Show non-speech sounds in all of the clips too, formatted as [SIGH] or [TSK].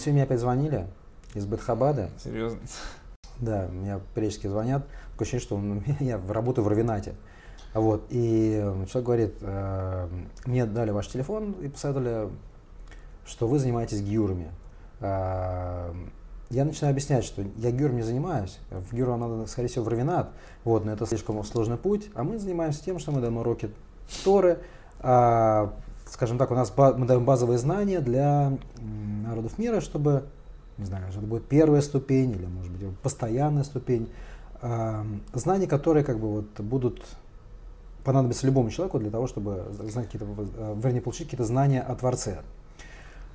Сегодня мне опять звонили из Бетхабада. Серьезно? Да, меня периодически звонят. Такое ощущение, что он- [LAUGHS] я работаю в Равинате. Вот, и э, человек говорит, э, мне дали ваш телефон и посоветовали, что вы занимаетесь гиюрами. Э, Я начинаю объяснять, что я гиюром не занимаюсь. В вам надо, скорее всего, в Равинат. Вот, но это слишком сложный путь. А мы занимаемся тем, что мы даем уроки Торы. А, скажем так, у нас мы даем базовые знания для народов мира, чтобы, не знаю, это будет первая ступень или, может быть, постоянная ступень. А, знания, которые как бы вот будут понадобятся любому человеку для того, чтобы знать какие-то, э, вернее, получить какие-то знания о Творце.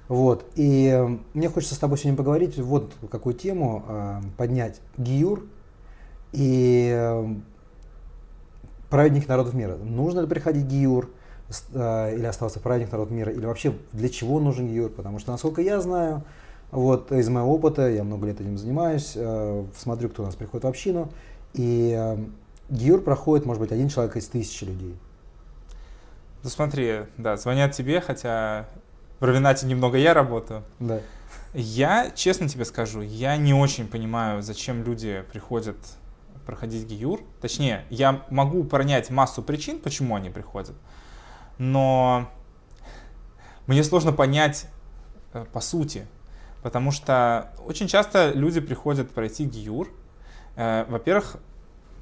Вот. И мне хочется с тобой сегодня поговорить, вот какую тему э, поднять. Гиюр и праведник народов мира. Нужно ли приходить Гиюр или оставаться праведник народов мира, или вообще для чего нужен Гиюр? Потому что, насколько я знаю, вот из моего опыта, я много лет этим занимаюсь, э, смотрю, кто у нас приходит в общину, и э, Гиюр проходит, может быть, один человек из тысячи людей. Ну смотри, да, звонят тебе, хотя в Равенате немного я работаю. Да. Я, честно тебе скажу, я не очень понимаю, зачем люди приходят проходить гиюр. Точнее, я могу понять массу причин, почему они приходят, но мне сложно понять э, по сути, потому что очень часто люди приходят пройти гиюр. Э, Во-первых,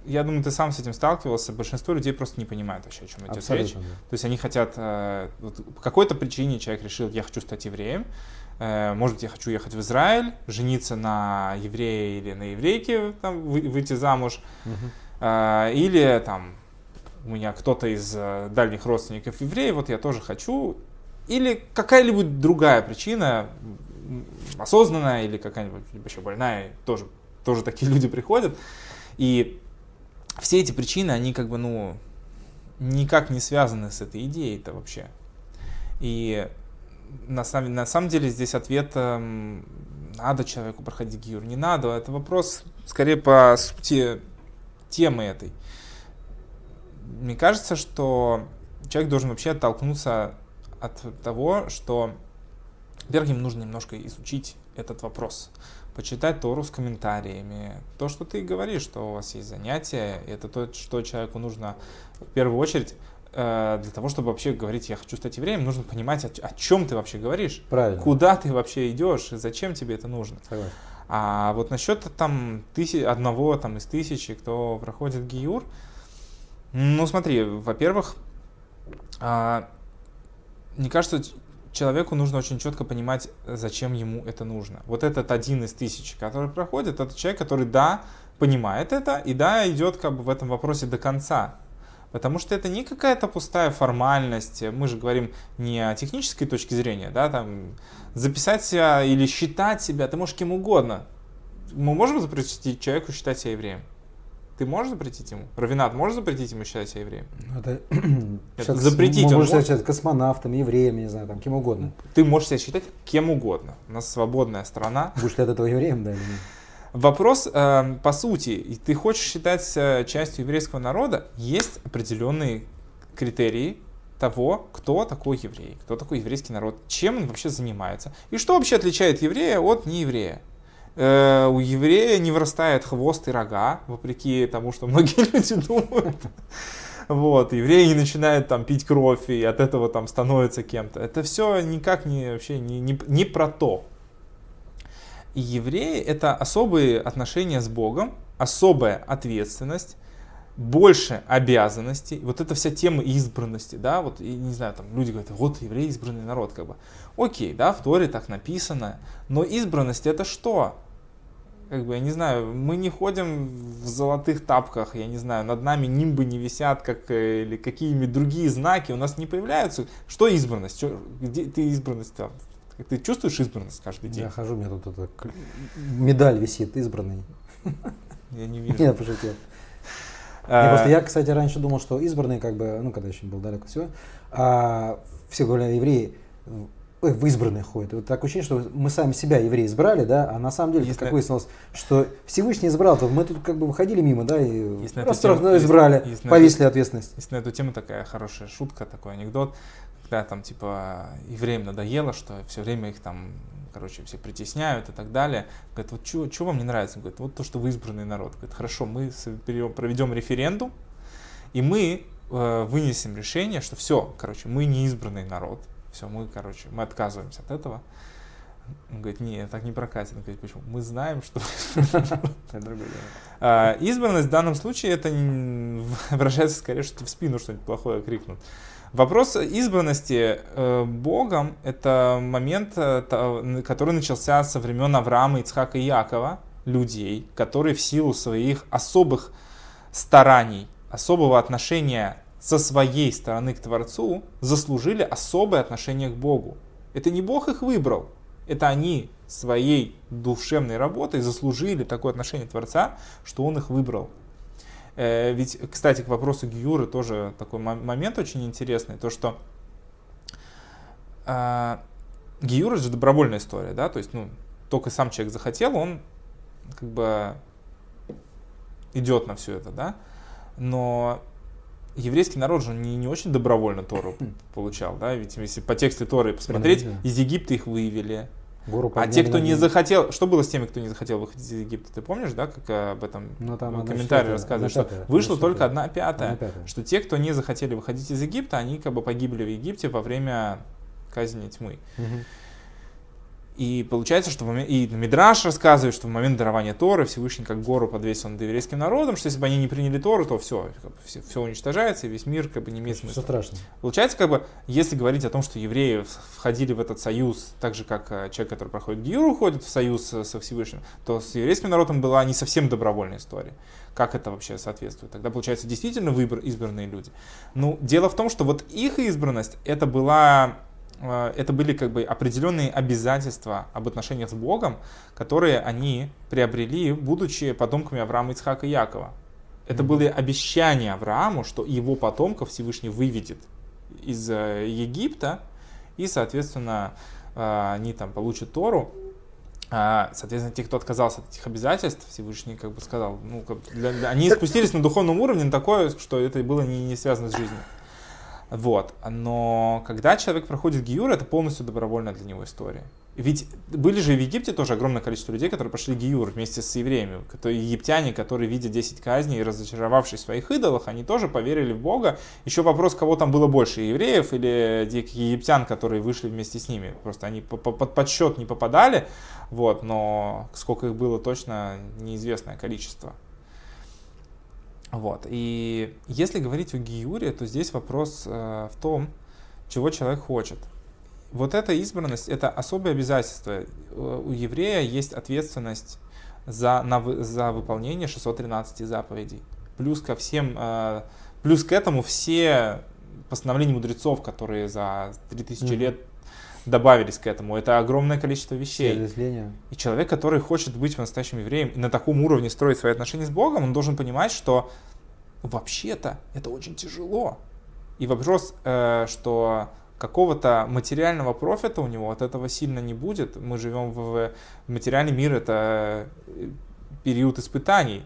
я думаю, ты сам с этим сталкивался, большинство людей просто не понимают вообще, о чем идет речь. Абсолютно. да. То есть они хотят, э, вот по какой-то причине человек решил, я хочу стать евреем, может быть, я хочу ехать в Израиль, жениться на еврее или на еврейке, там, вы- выйти замуж, э, или там у меня кто-то из э, дальних родственников евреи, вот я тоже хочу, или какая-либо другая причина, осознанная или какая-нибудь либо еще больная, тоже, тоже такие [LAUGHS] люди приходят, и все эти причины, они как бы, ну, никак не связаны с этой идеей-то вообще. И на самом, на самом деле здесь ответ, эм, надо человеку проходить гиюр, не надо. Это вопрос скорее по сути темы этой. Мне кажется, что человек должен вообще оттолкнуться от того, что, во-первых, ему нужно немножко изучить этот вопрос, почитать Тору с комментариями. То, что ты говоришь, что у вас есть занятия, это то, что человеку нужно в первую очередь э, для того, чтобы вообще говорить, я хочу стать евреем, нужно понимать, о, о чем ты вообще говоришь, Правильно. куда ты вообще идешь, и зачем тебе это нужно. Согласен. А вот насчет там тыси, одного там из тысячи, кто проходит гиюр, ну смотри, во-первых, а, мне кажется, человеку нужно очень четко понимать, зачем ему это нужно. Вот этот один из тысячи, который проходит, это человек, который, да, понимает это, и да, идет как бы в этом вопросе до конца. Потому что это не какая-то пустая формальность. Мы же говорим не о технической точке зрения, да, там записать себя или считать себя, ты можешь кем угодно. Мы можем запретить человеку считать себя евреем? Ты можешь запретить ему? Равинат может запретить ему считать себя евреем? Ну, Это, [CLEARS THROAT] Это запретить он может? сказать, космонавтом, евреем, не знаю, там, кем угодно. Ты можешь себя считать кем угодно. У нас свободная страна. Будешь ли от этого евреем, да или нет? Вопрос, э, по сути, ты хочешь считать частью еврейского народа, есть определенные критерии того, кто такой еврей, кто такой еврейский народ, чем он вообще занимается, и что вообще отличает еврея от нееврея. Э, у еврея не вырастает хвост и рога, вопреки тому, что многие [LAUGHS] люди думают. Вот, евреи не начинают там пить кровь и от этого там становятся кем-то. Это все никак не вообще не, не, не про то. И евреи это особые отношения с Богом, особая ответственность, больше обязанностей. Вот эта вся тема избранности, да, вот, и, не знаю, там люди говорят, вот евреи избранный народ, как бы. Окей, да, в Торе так написано, но избранность это что? Как бы, я не знаю, мы не ходим в золотых тапках, я не знаю, над нами нимбы не висят, как, э, или какие-нибудь другие знаки у нас не появляются. Что избранность? Чё- где ты избранность? там? Ты чувствуешь избранность каждый день? Я хожу, у меня тут эта к- медаль висит, избранный. Я не [LAUGHS] вижу. Я пошутил. А, просто я, кстати, раньше думал, что избранные, как бы, ну, когда еще был далеко всего, а, все говорили, евреи ой, в избранные ходят. Вот такое ощущение, что мы сами себя, евреи, избрали, да, а на самом деле, Если- как выяснилось, что Всевышний избрал, то мы тут как бы выходили мимо, да, и Если эту раз, тему- если- избрали, если повесили ответственность. Есть на эту тему такая хорошая шутка, такой анекдот. когда там типа евреям надоело, что все время их там, короче, все притесняют и так далее. Говорит, вот что вам не нравится? Говорит, вот то, что вы избранный народ. Говорит, хорошо, мы проведем референдум, и мы э, вынесем решение, что все, короче, мы не избранный народ. Все, мы, короче, мы отказываемся от этого. Он говорит, нет, так не прокатит. Он говорит, почему? Мы знаем, что... [LAUGHS] А, избранность в данном случае это [LAUGHS] выражается скорее, что в спину что-нибудь плохое крикнут. Вопрос избранности э, Богом – это момент, э, который начался со времен Авраама, Ицхака и Якова, людей, которые в силу своих особых стараний, особого отношения со своей стороны к Творцу заслужили особое отношение к Богу. Это не Бог их выбрал, это они своей душевной работой заслужили такое отношение Творца, что Он их выбрал. Э, ведь, кстати, к вопросу Гиюры тоже такой момент очень интересный, то что э, Гиюра же добровольная история, да, то есть, ну, только сам человек захотел, он как бы идет на все это, да, но еврейский народ же не, не очень добровольно Тору [LAUGHS] получал, да, ведь если по тексту Торы посмотреть, из Египта их вывели, Гору а те, кто не захотел, что было с теми, кто не захотел выходить из Египта? Ты помнишь, да, как э, об этом ну, там комментарии рассказывают, что пятая, вышло только одна пятая, одна пятая, что те, кто не захотели выходить из Египта, они как бы погибли в Египте во время казни тьмы. Угу. И получается, что в момент, и Мидраш рассказывает, что в момент дарования Торы Всевышний как гору подвесил над еврейским народом, что если бы они не приняли Тору, то все, как бы, все, все уничтожается, и весь мир как бы не имеет смысла. Все страшно. Получается, как бы, если говорить о том, что евреи входили в этот союз, так же, как э, человек, который проходит Гиюр, уходит в союз со Всевышним, то с еврейским народом была не совсем добровольная история. Как это вообще соответствует? Тогда, получается, действительно выбор избранные люди. Ну, дело в том, что вот их избранность, это была Э, это были как бы определенные обязательства об отношениях с Богом, которые они приобрели, будучи потомками Авраама, Ицхака и Якова. Это были обещания Аврааму, что его потомков Всевышний выведет из э, Египта, и, соответственно, э, они там получат Тору. А, соответственно, те, кто отказался от этих обязательств, Всевышний как бы сказал, ну, как, для, для, они спустились на духовном уровне на такое, что это было не, не связано с жизнью. Вот. Но когда человек проходит гиюр, это полностью добровольная для него история. Ведь были же в Египте тоже огромное количество людей, которые прошли гиюр вместе с евреями. Египтяне, которые, видя 10 казней и разочаровавшись в своих идолах, они тоже поверили в Бога. Еще вопрос, кого там было больше, евреев или египтян, которые вышли вместе с ними. Просто они под подсчет не попадали, вот, но сколько их было точно неизвестное количество. Вот. И если говорить о Гиюре, то здесь вопрос э, в том, чего человек хочет. Вот эта избранность, это особое обязательство. У еврея есть ответственность за, на, за выполнение 613 заповедей. Плюс ко всем, э, плюс к этому все постановления мудрецов, которые за 3000 mm-hmm. лет добавились к этому. Это огромное количество вещей. И человек, который хочет быть настоящим евреем и на таком уровне строить свои отношения с Богом, он должен понимать, что вообще-то это очень тяжело. И вопрос, э, что какого-то материального профита у него от этого сильно не будет. Мы живем в материальный мир, это э, период испытаний,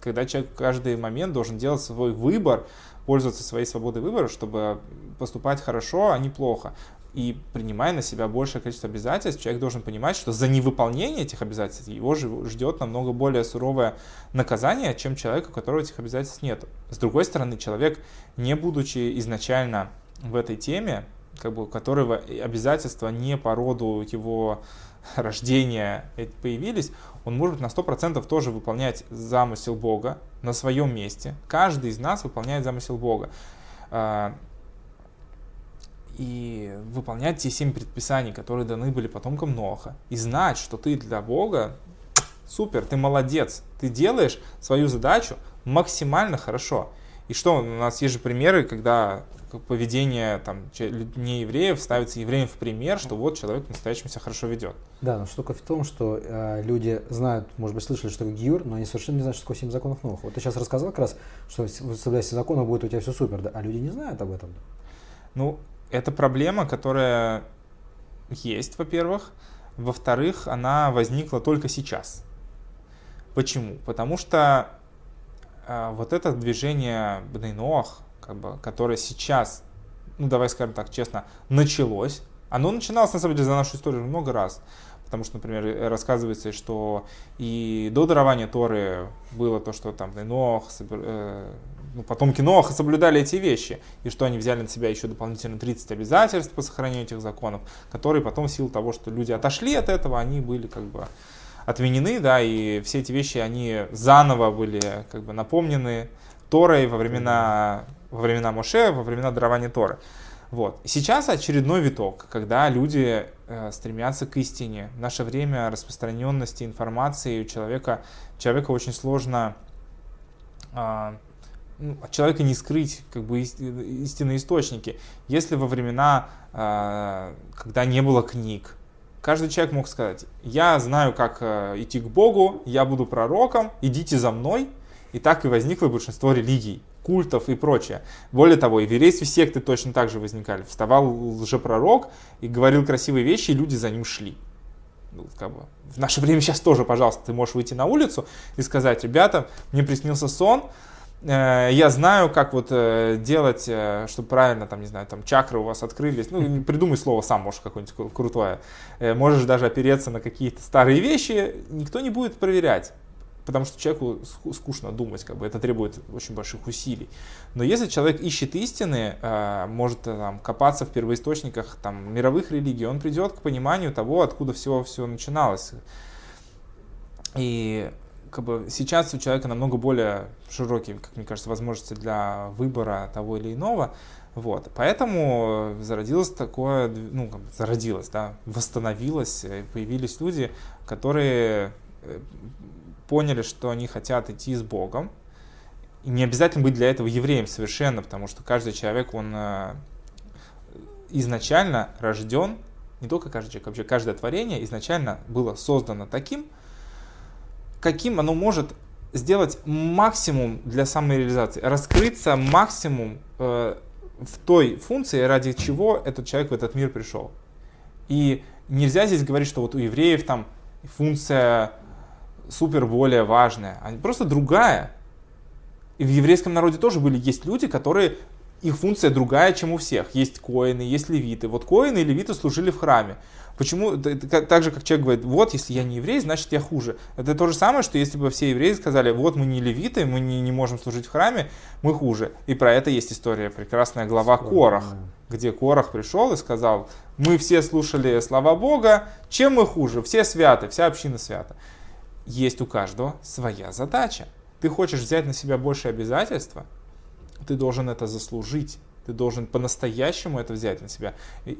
когда человек в каждый момент должен делать свой выбор, пользоваться своей свободой выбора, чтобы поступать хорошо, а не плохо и принимая на себя большее количество обязательств, человек должен понимать, что за невыполнение этих обязательств его ждет намного более суровое наказание, чем человек, у которого этих обязательств нет. С другой стороны, человек, не будучи изначально в этой теме, как бы, у которого обязательства не по роду его рождения появились, он может на 100% тоже выполнять замысел Бога на своем месте. Каждый из нас выполняет замысел Бога. И выполнять те семь предписаний, которые даны были потомкам Ноха, и знать, что ты для Бога [TSK] супер, ты молодец, ты делаешь свою задачу максимально хорошо. И что, у нас есть же примеры, когда поведение там, не евреев ставится евреем в пример, что вот человек по-настоящему себя хорошо ведет. Да, но штука в том, что э, люди знают, может быть, слышали, что такое гиюр, но они совершенно не знают, что такое семь законов Ноха. Вот ты сейчас рассказал как раз, что соблюдая семь законов будет у тебя все супер, да? а люди не знают об этом. Ну, это проблема, которая есть, во-первых. Во-вторых, она возникла только сейчас. Почему? Потому что э, вот это движение Бнейноах, как бы, которое сейчас ну давай скажем так честно, началось. Оно начиналось, на самом деле, за нашу историю много раз. Потому что, например, рассказывается, что и до дарования Торы было то, что там Нох, э, ну, потомки Ноха соблюдали эти вещи, и что они взяли на себя еще дополнительно 30 обязательств по сохранению этих законов, которые потом в силу того, что люди отошли от этого, они были как бы отменены, да, и все эти вещи, они заново были как бы напомнены Торой во времена, во времена Моше, во времена дарования Торы. Вот. Сейчас очередной виток, когда люди э, стремятся к истине. В наше время распространенности информации у человека, человека очень сложно ну, от человека не скрыть как бы истинные источники. Если во времена, э, когда не было книг, каждый человек мог сказать, я знаю, как э, идти к Богу, я буду пророком, идите за мной. И так и возникло большинство религий культов и прочее. Более того, и в еврействе секты точно так же возникали. Вставал лжепророк и говорил красивые вещи, и люди за ним шли. Ну, как бы, в наше время сейчас тоже, пожалуйста, ты можешь выйти на улицу и сказать, ребята, мне приснился сон, я знаю, как вот э, делать, э, чтобы правильно, там, не знаю, там чакры у вас открылись. Ну, придумай слово сам, можешь какое-нибудь крутое. Можешь даже опереться на какие-то старые вещи, никто не будет проверять потому что человеку скучно думать, как бы это требует очень больших усилий. Но если человек ищет истины, э, может э, там, копаться в первоисточниках там, мировых религий, он придет к пониманию того, откуда все, все начиналось. И как бы, сейчас у человека намного более широкие, как мне кажется, возможности для выбора того или иного. Вот. Поэтому зародилось такое, ну, зародилось, да, восстановилось, э, появились люди, которые поняли, что они хотят идти с Богом. И не обязательно быть для этого евреем совершенно, потому что каждый человек, он э, изначально рожден, не только каждый человек, вообще каждое творение изначально было создано таким, каким оно может сделать максимум для самореализации, раскрыться максимум э, в той функции, ради чего этот человек в этот мир пришел. И нельзя здесь говорить, что вот у евреев там функция супер более важная, а просто другая. И в еврейском народе тоже были, есть люди, которые, их функция другая, чем у всех. Есть коины, есть левиты. Вот коины и левиты служили в храме. Почему? Так же, как человек говорит, вот, если я не еврей, значит я хуже. Это то же самое, что если бы все евреи сказали, вот мы не левиты, мы не, не можем служить в храме, мы хуже. И про это есть история, прекрасная глава Корах, где Корах пришел и сказал, мы все слушали слова Бога, чем мы хуже? Все святы, вся община свята есть у каждого своя задача. Ты хочешь взять на себя больше обязательства, ты должен это заслужить. Ты должен по-настоящему это взять на себя. И,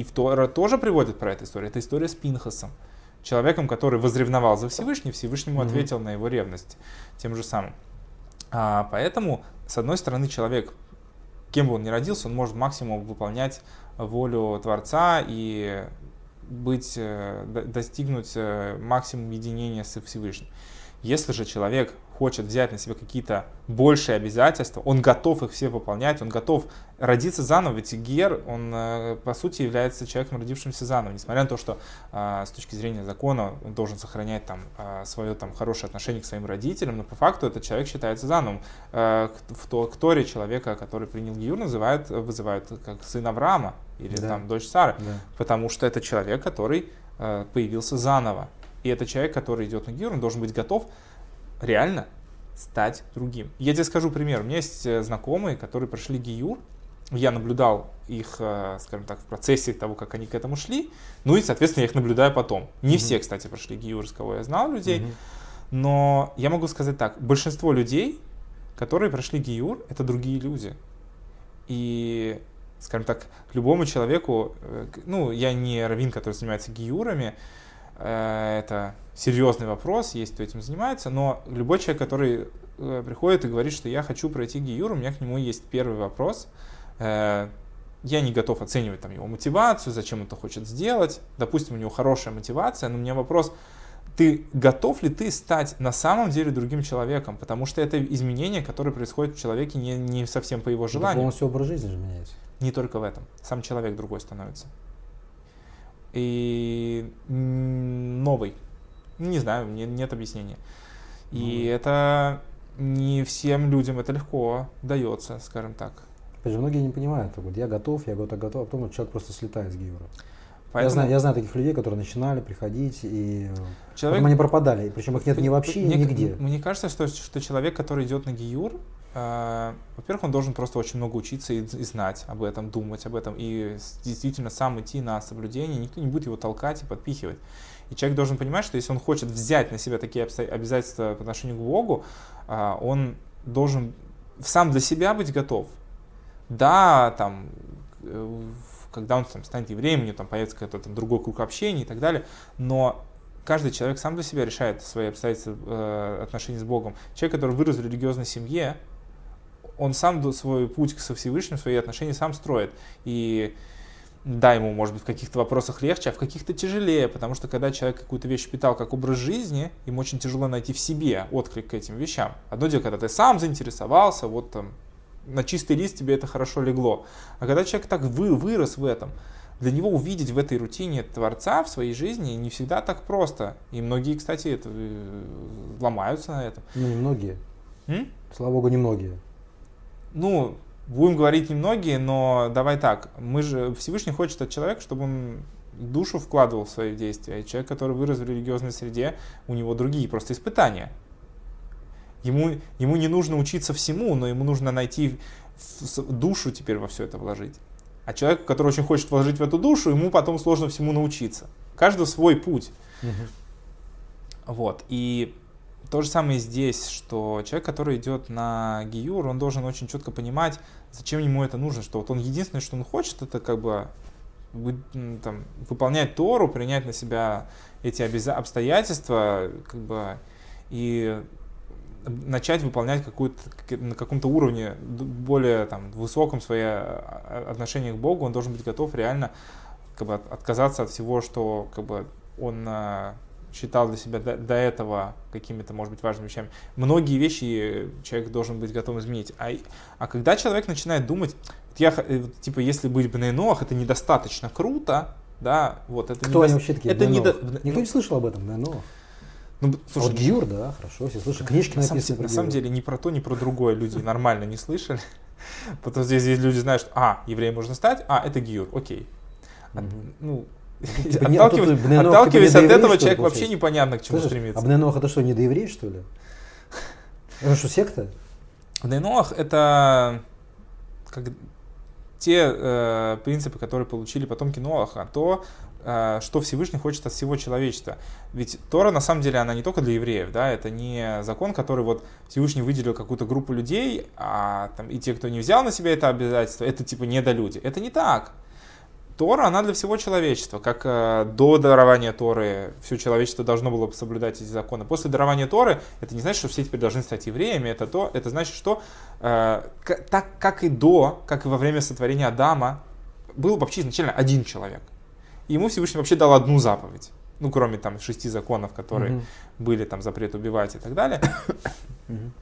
и Тора тоже приводит про эту историю. Это история с Пинхасом. Человеком, который возревновал за Всевышний, Всевышнему mm-hmm. ответил на его ревность тем же самым. А, поэтому, с одной стороны, человек, кем бы он ни родился, он может максимум выполнять волю Творца и быть, э, достигнуть э, максимум единения с Всевышним. Если же человек хочет взять на себя какие-то большие обязательства, он готов их все выполнять, он готов родиться заново, ведь Гер, он э, по сути является человеком, родившимся заново, несмотря на то, что э, с точки зрения закона он должен сохранять там э, свое там хорошее отношение к своим родителям, но по факту этот человек считается зановым. В Торе человека, который принял Гиюр, называют, вызывают как сын Авраама или да. там дочь Сары, да. потому что это человек, который появился заново. И это человек, который идет на Гиюр, он должен быть готов реально стать другим. Я тебе скажу пример. У меня есть э, знакомые, которые прошли ГИЮР. Я наблюдал их, э, скажем так, в процессе того, как они к этому шли. Ну и, соответственно, я их наблюдаю потом. Не mm-hmm. все, кстати, прошли ГИЮР, с кого я знал людей. Mm-hmm. Но я могу сказать так. Большинство людей, которые прошли ГИЮР, это другие люди. И, скажем так, любому человеку, э, ну, я не раввин, который занимается ГИЮРами, это серьезный вопрос, есть кто этим занимается, но любой человек, который э, приходит и говорит, что я хочу пройти гиюр, у меня к нему есть первый вопрос. Э, я не готов оценивать там его мотивацию, зачем он это хочет сделать. Допустим, у него хорошая мотивация, но у меня вопрос, ты готов ли ты стать на самом деле другим человеком? Потому что это изменение, которое происходит в человеке не, не совсем по его желанию. Это полностью образ жизни же меняется. Не только в этом. Сам человек другой становится. И новый не знаю, не, нет объяснения. И mm. это не всем людям это легко дается, скажем так. Опять же, многие не понимают, вот я готов, я готов, готов, а потом человек просто слетает с Гиюра. Поэтому Я, знаю, я знаю таких людей, которые начинали приходить, и человек... потом они пропадали, причем их нет ни вообще, мне, нигде. Мне кажется, что, что человек, который идет на Гиюр, э, во-первых, он должен просто очень много учиться и, и знать об этом, думать об этом, и действительно сам идти на соблюдение, никто не будет его толкать и подпихивать. И человек должен понимать, что если он хочет взять на себя такие обязательства по отношению к Богу, а, он должен сам для себя быть готов. Да, там, э, когда он там, станет евреем, у него там появится какой-то там другой круг общения и так далее, но каждый человек сам для себя решает свои обстоятельства э, отношений с Богом. Человек, который вырос в религиозной семье, он сам свой путь со Всевышним, свои отношения сам строит. И да, ему, может быть, в каких-то вопросах легче, а в каких-то тяжелее, потому что когда человек какую-то вещь питал как образ жизни, ему очень тяжело найти в себе отклик к этим вещам. Одно дело, когда ты сам заинтересовался, вот там на чистый лист тебе это хорошо легло. А когда человек так вы, вырос в этом, для него увидеть в этой рутине Творца в своей жизни не всегда так просто. И многие, кстати, это, э, ломаются на этом. Ну, немногие. М? Слава богу, немногие. Ну, будем говорить немногие, но давай так. Мы же Всевышний хочет от человека, чтобы он душу вкладывал в свои действия. И человек, который вырос в религиозной среде, у него другие просто испытания. Ему, ему не нужно учиться всему, но ему нужно найти душу теперь во все это вложить. А человеку, который очень хочет вложить в эту душу, ему потом сложно всему научиться. Каждый свой путь. Вот. И то же самое здесь, что человек, который идет на Гиюр, он должен очень четко понимать, зачем ему это нужно, что вот он единственное, что он хочет, это как бы там, выполнять Тору, принять на себя эти обяза- обстоятельства, как бы, и начать выполнять какую-то, как- на каком-то уровне более там, высоком свое а, отношение к Богу, он должен быть готов реально как бы, от- отказаться от всего, что как бы, он а, считал для себя до, до этого какими-то, может быть, важными вещами. Многие вещи человек должен быть готов изменить. А, а когда человек начинает думать, я, э, типа, если быть Бнейноах, это недостаточно круто, да, вот это Кто они недо- вообще такие? Это не Бней-Ноах? до- Никто не слышал об этом, но. ну, А слушай, вот Гиюр, да, хорошо, все слышали. Книжки на самом, написаны деле, про на самом деле ни про то, ни про другое люди нормально не слышали. [LAUGHS] Потом здесь есть люди знают, что а, евреем можно стать, а, это гиюр, окей. Мгм. ну, [LAUGHS] типа тут отталкиваясь от этого, человек вообще непонятно к чему стремится. а Бнейнох это что, не доеврей, что ли? Это что, секта? Дейноах это как те э, принципы, которые получили потомки Ноаха, то, э, что Всевышний хочет от всего человечества. Ведь Тора, на самом деле, она не только для евреев, да, это не закон, который вот Всевышний выделил какую-то группу людей, а там, и те, кто не взял на себя это обязательство, это типа недолюди. Это не так. Тора, она для всего человечества. Как э, до дарования Торы все человечество должно было соблюдать эти законы. После дарования Торы, это не значит, что все теперь должны стать евреями. Это, то, это значит, что э, так как и до, как и во время сотворения Адама, был вообще изначально один человек. И ему Всевышний вообще дал одну заповедь. Ну, кроме там шести законов, которые Мгм. были, там, запрет убивать и так далее. Мгм.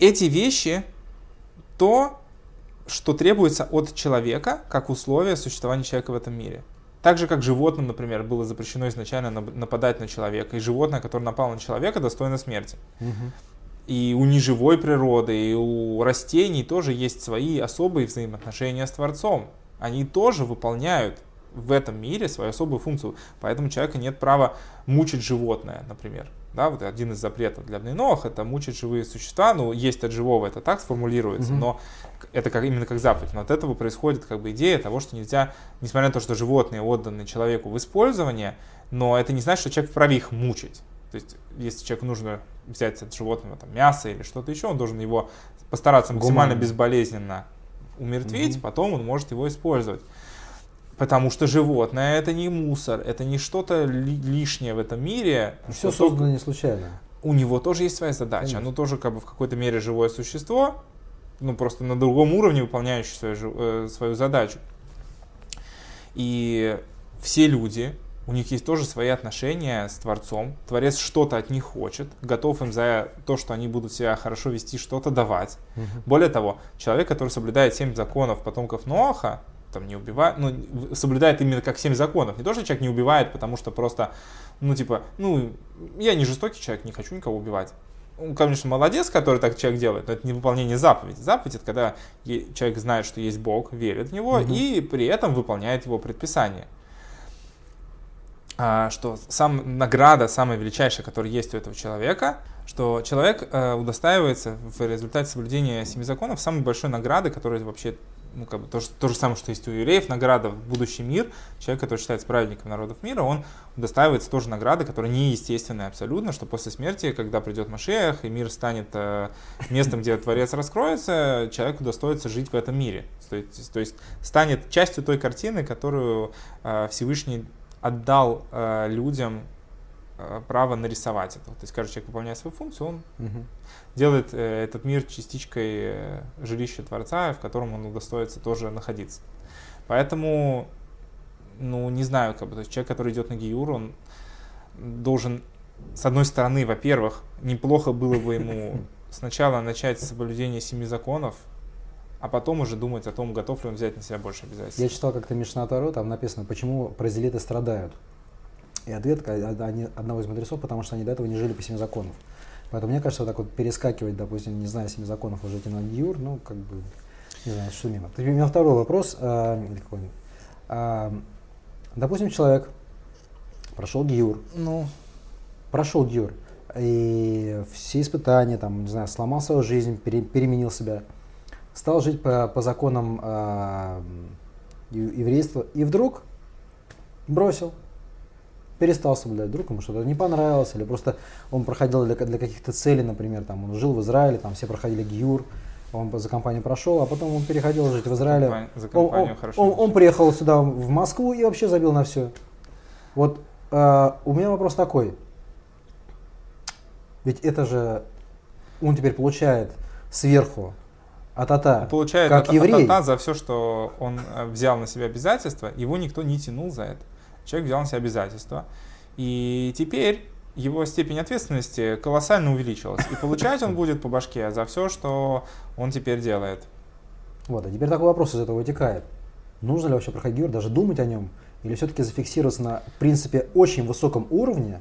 Эти вещи, то, что требуется от человека, как условие существования человека в этом мире. Так же, как животным, например, было запрещено изначально нап- нападать на человека, и животное, которое напало на человека, достойно смерти. Мгм. И у неживой природы, и у растений тоже есть свои особые взаимоотношения с Творцом. Они тоже выполняют в этом мире свою особую функцию. Поэтому у человека нет права мучить животное, например. Да, вот один из запретов для Бнейнох это мучить живые существа. Ну, есть от живого, это так сформулируется, Мгм. но это как, именно как заповедь. Но от этого происходит как бы идея того, что нельзя, несмотря на то, что животные отданы человеку в использование, но это не значит, что человек вправе их мучить. То есть, если человеку нужно взять от животного там, мясо или что-то еще, он должен его постараться максимально Гуманно. безболезненно умертвить, Мгм. потом он может его использовать. Потому что животное это не мусор, это не что-то ли- лишнее в этом мире. Все что создано только- не случайно. У него тоже есть своя задача. Конечно. Оно тоже как бы в какой-то мере живое существо, ну просто на другом уровне выполняющее свою, э, свою задачу. И все люди, у них есть тоже свои отношения с Творцом. Творец что-то от них хочет, готов им за то, что они будут себя хорошо вести, что-то давать. Мгм. Более того, человек, который соблюдает семь законов потомков Ноаха, там не убивает, ну, соблюдает именно как семь законов. Не то, что человек не убивает, потому что просто, ну, типа, ну, я не жестокий человек, не хочу никого убивать. он, конечно, молодец, который так человек делает, но это не выполнение заповеди. Заповедь это когда человек знает, что есть Бог, верит в него угу. и при этом выполняет его предписание. А, что сам награда, самая величайшая, которая есть у этого человека, что человек э, удостаивается в результате соблюдения семи законов самой большой награды, которая вообще ну, как бы то, то же самое, что есть у евреев, награда в будущий мир. Человек, который считается праведником народов мира, он удостаивается тоже награды, которая неестественная абсолютно, что после смерти, когда придет Машех, и мир станет э, местом, где Творец раскроется, человек удостоится жить в этом мире. То есть, то есть станет частью той картины, которую э, Всевышний отдал э, людям право нарисовать это. То есть каждый человек выполняет свою функцию, он угу. делает э, этот мир частичкой э, жилища Творца, в котором он удостоится тоже находиться. Поэтому, ну, не знаю, как бы, то есть человек, который идет на Гиюр, он должен, с одной стороны, во-первых, неплохо было бы ему [LAUGHS] сначала начать с соблюдения семи законов, а потом уже думать о том, готов ли он взять на себя больше обязательств. Я читал как-то Мишна Таро, там написано, почему бразилиты страдают. И ответ одного из мудрецов, потому что они до этого не жили по семи законов. Поэтому мне кажется, вот так вот перескакивать, допустим, не знаю, семи законов уже идти на Гиюр, ну, как бы, не знаю, что мимо. У меня второй вопрос, э, какой э, допустим, человек прошел Гиюр, ну. прошел Гиюр, и все испытания, там, не знаю, сломал свою жизнь, пере, переменил себя, стал жить по, по законам э, еврейства, и вдруг бросил, перестал соблюдать, вдруг ему что-то не понравилось, или просто он проходил для, для каких-то целей, например, там он жил в Израиле, там все проходили ГИЮР, он за компанию прошел, а потом он переходил жить в Израиле. За, компанию, за компанию он, он, он, он приехал сюда в Москву и вообще забил на все. Вот э, у меня вопрос такой. Ведь это же он теперь получает сверху атата, получает как от, еврей. Атата за все, что он э, взял на себя обязательства, его никто не тянул за это. Человек взял на себя обязательства. И теперь его степень ответственности колоссально увеличилась. И получать он будет по башке за все, что он теперь делает. Вот, а теперь такой вопрос из этого вытекает. Нужно ли вообще проходить гиюр, даже думать о нем? Или все-таки зафиксироваться на принципе очень высоком уровне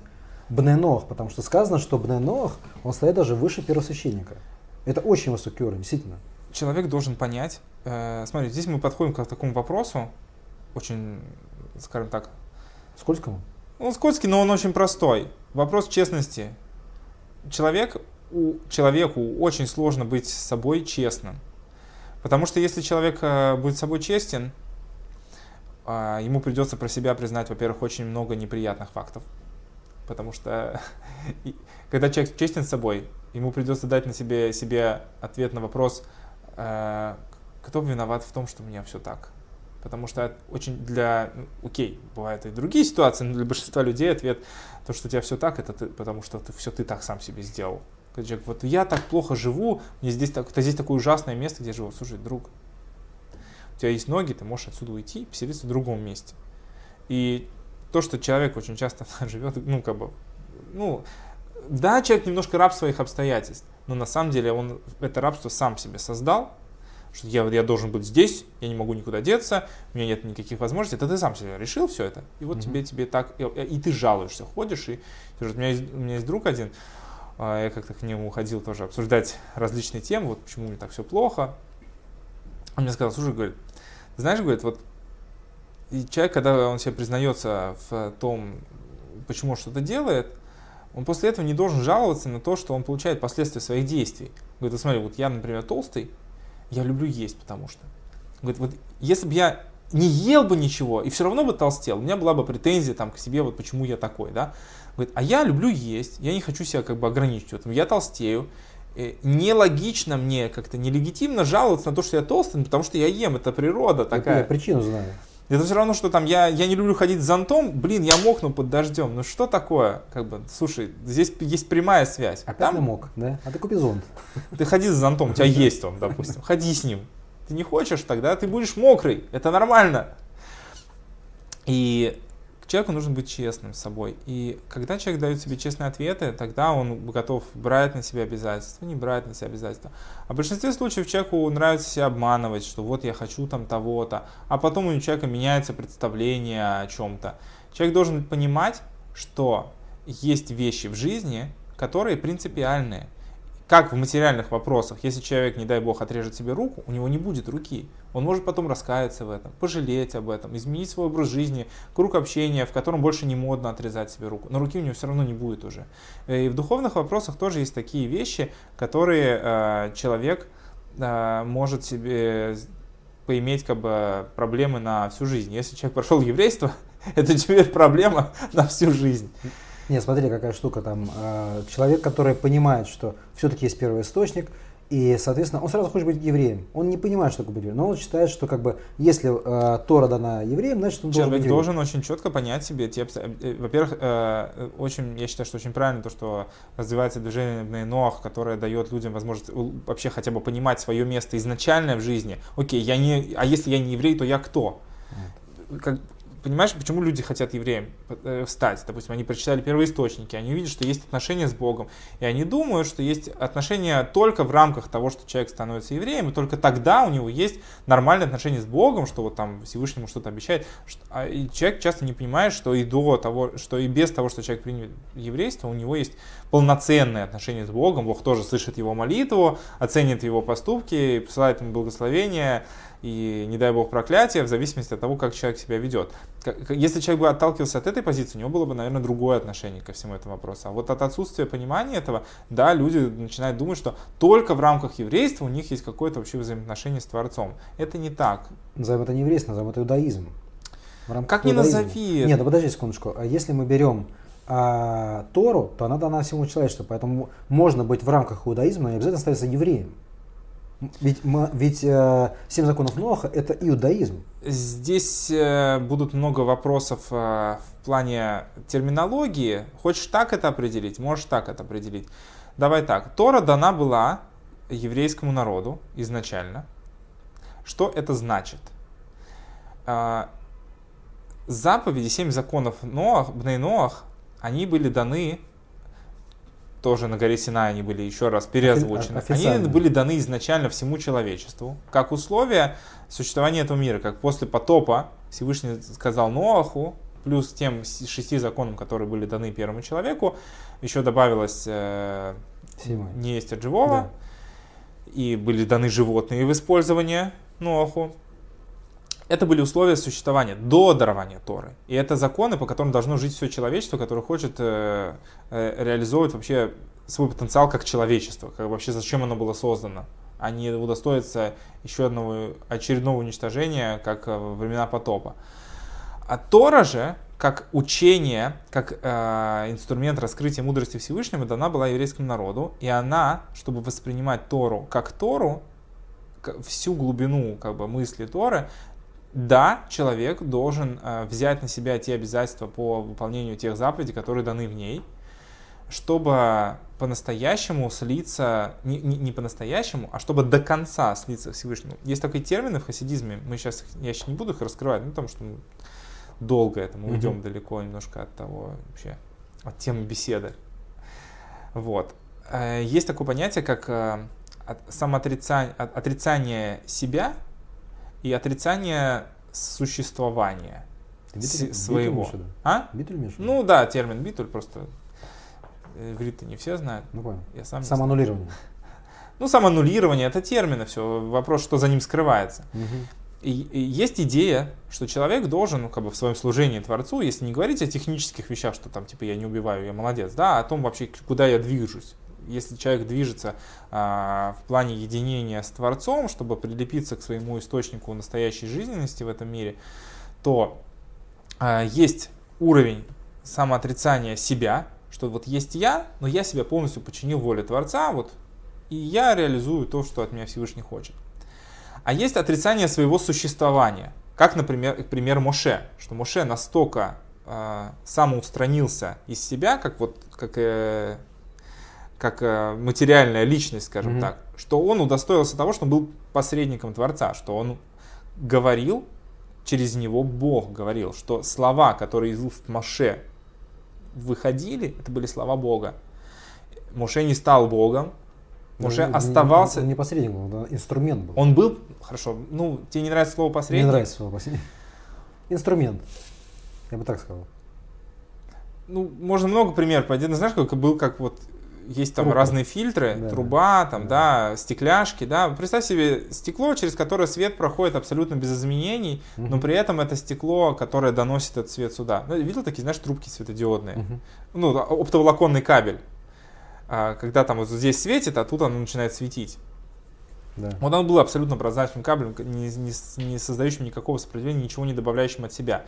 Бненох, потому что сказано, что Бненох, он стоит даже выше первосвященника. Это очень высокий уровень, действительно. Человек должен понять, э, смотрите, здесь мы подходим к такому вопросу, очень, скажем так, Скользкому? Он скользкий, но он очень простой. Вопрос честности. Человек, у, человеку очень сложно быть с собой честным. Потому что если человек э, будет с собой честен, э, ему придется про себя признать, во-первых, очень много неприятных фактов. Потому что [LAUGHS] когда человек честен с собой, ему придется дать на себе, себе ответ на вопрос, э, кто виноват в том, что у меня все так. Потому что очень для... Ну, окей, бывают и другие ситуации, но для большинства людей ответ, то, что у тебя все так, это ты, потому что ты, все ты так сам себе сделал. Человек, вот я так плохо живу, мне здесь, так, это здесь такое ужасное место, где я живу. Слушай, друг, у тебя есть ноги, ты можешь отсюда уйти и поселиться в другом месте. И то, что человек очень часто [LAUGHS] живет, ну, как бы, ну, да, человек немножко раб своих обстоятельств, но на самом деле он это рабство сам себе создал, что я, я должен быть здесь, я не могу никуда деться, у меня нет никаких возможностей, это ты сам себе решил все это, и вот mm-hmm. тебе, тебе так, и, и ты жалуешься, ходишь, и у меня есть, у меня есть друг один, а, я как-то к нему ходил тоже обсуждать различные темы, вот почему мне так все плохо, он мне сказал, слушай, говорит, знаешь, говорит, вот и человек, когда он себе признается в том, почему он что-то делает, он после этого не должен жаловаться на то, что он получает последствия своих действий. Говорит, вот смотри, вот я, например, толстый, я люблю есть, потому что. Говорит, вот если бы я не ел бы ничего и все равно бы толстел, у меня была бы претензия там к себе, вот почему я такой, да. Говорит, а я люблю есть, я не хочу себя как бы ограничить в этом, я толстею, э, нелогично мне как-то нелегитимно жаловаться на то, что я толстый, потому что я ем, это природа такая. Я причину знаю. Это все равно, что там я, я не люблю ходить с зонтом, блин, я мокну под дождем. Ну что такое? Как бы, слушай, здесь есть прямая связь. Опять там мог, да? А ты купи зонт. Ты ходи с зонтом, у тебя [LAUGHS] есть он, допустим. Ходи с ним. Ты не хочешь, тогда ты будешь мокрый. Это нормально. И человеку нужно быть честным с собой. И когда человек дает себе честные ответы, тогда он готов брать на себя обязательства, не брать на себя обязательства. А в большинстве случаев человеку нравится себя обманывать, что вот я хочу там того-то, а потом у человека меняется представление о чем-то. Человек должен понимать, что есть вещи в жизни, которые принципиальные. Как в материальных вопросах, если человек, не дай бог, отрежет себе руку, у него не будет руки. Он может потом раскаяться в этом, пожалеть об этом, изменить свой образ жизни, круг общения, в котором больше не модно отрезать себе руку. Но руки у него все равно не будет уже. Э, и в духовных вопросах тоже есть такие вещи, которые э, человек э, может себе поиметь как бы проблемы на всю жизнь. Если человек прошел еврейство, [LAUGHS] это теперь проблема на всю жизнь. Нет, смотри, какая штука там. Э, человек, который понимает, что все-таки есть первый источник, и, соответственно, он сразу хочет быть евреем. Он не понимает, что такое быть евреем, но он считает, что как бы если э, Тора дана евреем, значит он Человек должен быть должен очень четко понять себе те э, Во-первых, э, очень, я считаю, что очень правильно то, что развивается движение Ноах, которое дает людям возможность вообще хотя бы понимать свое место изначальное в жизни. Окей, я не, а если я не еврей, то я кто? Как, понимаешь, почему люди хотят евреем э, стать? Допустим, они прочитали первые источники, они видят, что есть отношения с Богом, и они думают, что есть отношения только в рамках того, что человек становится евреем, и только тогда у него есть нормальные отношения с Богом, что вот там Всевышнему что-то обещает. А, и человек часто не понимает, что и до того, что и без того, что человек принял еврейство, у него есть полноценные отношения с Богом, Бог тоже слышит его молитву, оценит его поступки, посылает ему благословение, и, не дай бог, проклятие в зависимости от того, как человек себя ведет. Если человек бы отталкивался от этой позиции, у него было бы, наверное, другое отношение ко всему этому вопросу. А вот от отсутствия понимания этого, да, люди начинают думать, что только в рамках еврейства у них есть какое-то вообще взаимоотношение с Творцом. Это не так. Назовем это не еврейство, назовем это иудаизм. Как ни назови. Нет, ну подожди секундочку. А если мы берем а, Тору, то она дана всему человечеству. Поэтому можно быть в рамках иудаизма, но не обязательно становиться евреем. Ведь, ведь э, семь законов Ноаха это иудаизм. Здесь э, будут много вопросов э, в плане терминологии. Хочешь так это определить, можешь так это определить. Давай так. Тора дана была еврейскому народу изначально. Что это значит? Э, заповеди, семь законов Ноах, Бней Ноах, они были даны тоже на горе Синай они были еще раз переозвучены. Они были даны изначально всему человечеству, как условие существования этого мира, как после потопа Всевышний сказал Ноаху, плюс тем шести законам, которые были даны первому человеку, еще добавилось э, не есть от живого, да. и были даны животные в использование Ноаху. Это были условия существования до дарования Торы. И это законы, по которым должно жить все человечество, которое хочет э, э, реализовывать вообще свой потенциал как человечество, как вообще зачем оно было создано, а не удостоиться еще одного очередного уничтожения, как э, во времена потопа. А Тора же, как учение, как э, инструмент раскрытия мудрости Всевышнего, дана была еврейскому народу, и она, чтобы воспринимать Тору как Тору, всю глубину как бы, мысли Торы, да, человек должен э, взять на себя те обязательства по выполнению тех заповедей, которые даны в ней, чтобы по-настоящему слиться, не, не, не по-настоящему, а чтобы до конца слиться Всевышнему. Есть такие термины в хасидизме, мы сейчас, я сейчас не буду их раскрывать, ну, потому что долго это, мы mm-hmm. уйдем далеко немножко от того вообще, от темы беседы. Вот. Э, есть такое понятие, как э, самоотрицание, отрицание себя и отрицание существования битуль, своего. Битуль, а? Битуль Ну да, термин битуль просто иврит не все знают. Ну понял. Я сам Самоаннулирование. Ну, самоаннулирование это термины, все. Вопрос, что за ним скрывается. Угу. И, и есть идея, что человек должен, ну, как бы в своем служении Творцу, если не говорить о технических вещах, что там, типа, я не убиваю, я молодец, да, а о том вообще, куда я движусь если человек движется а, в плане единения с Творцом, чтобы прилепиться к своему источнику настоящей жизненности в этом мире, то а, есть уровень самоотрицания себя, что вот есть я, но я себя полностью подчинил воле Творца, вот, и я реализую то, что от меня Всевышний хочет. А есть отрицание своего существования, как, например, пример Моше, что Моше настолько э, самоустранился из себя, как вот как э, как э, материальная личность, скажем mm-hmm. так, что он удостоился того, что он был посредником Творца, что он говорил, через него Бог говорил, что слова, которые из уст Моше выходили, это были слова Бога. Моше не стал Богом, Моше ну, оставался... Не, не посредник был, да, инструмент был. Он был, хорошо, ну, тебе не нравится слово посредник? Не нравится слово посредник. Инструмент, я бы так сказал. Ну, можно много примеров. Один, знаешь, как был как вот есть там Трубка. разные фильтры, Да. труба, там, да. стекляшки, да. Представь себе стекло, через которое свет проходит абсолютно без изменений, но Мгм. при этом это стекло, которое доносит этот свет сюда. Ну, видел такие, знаешь, трубки светодиодные? Мгм. Ну, да, оптоволоконный кабель. А, когда там вот здесь светит, а тут оно начинает светить. Да. Вот он был абсолютно прозрачным кабелем, не, не не создающим никакого сопротивления, ничего не добавляющим от себя.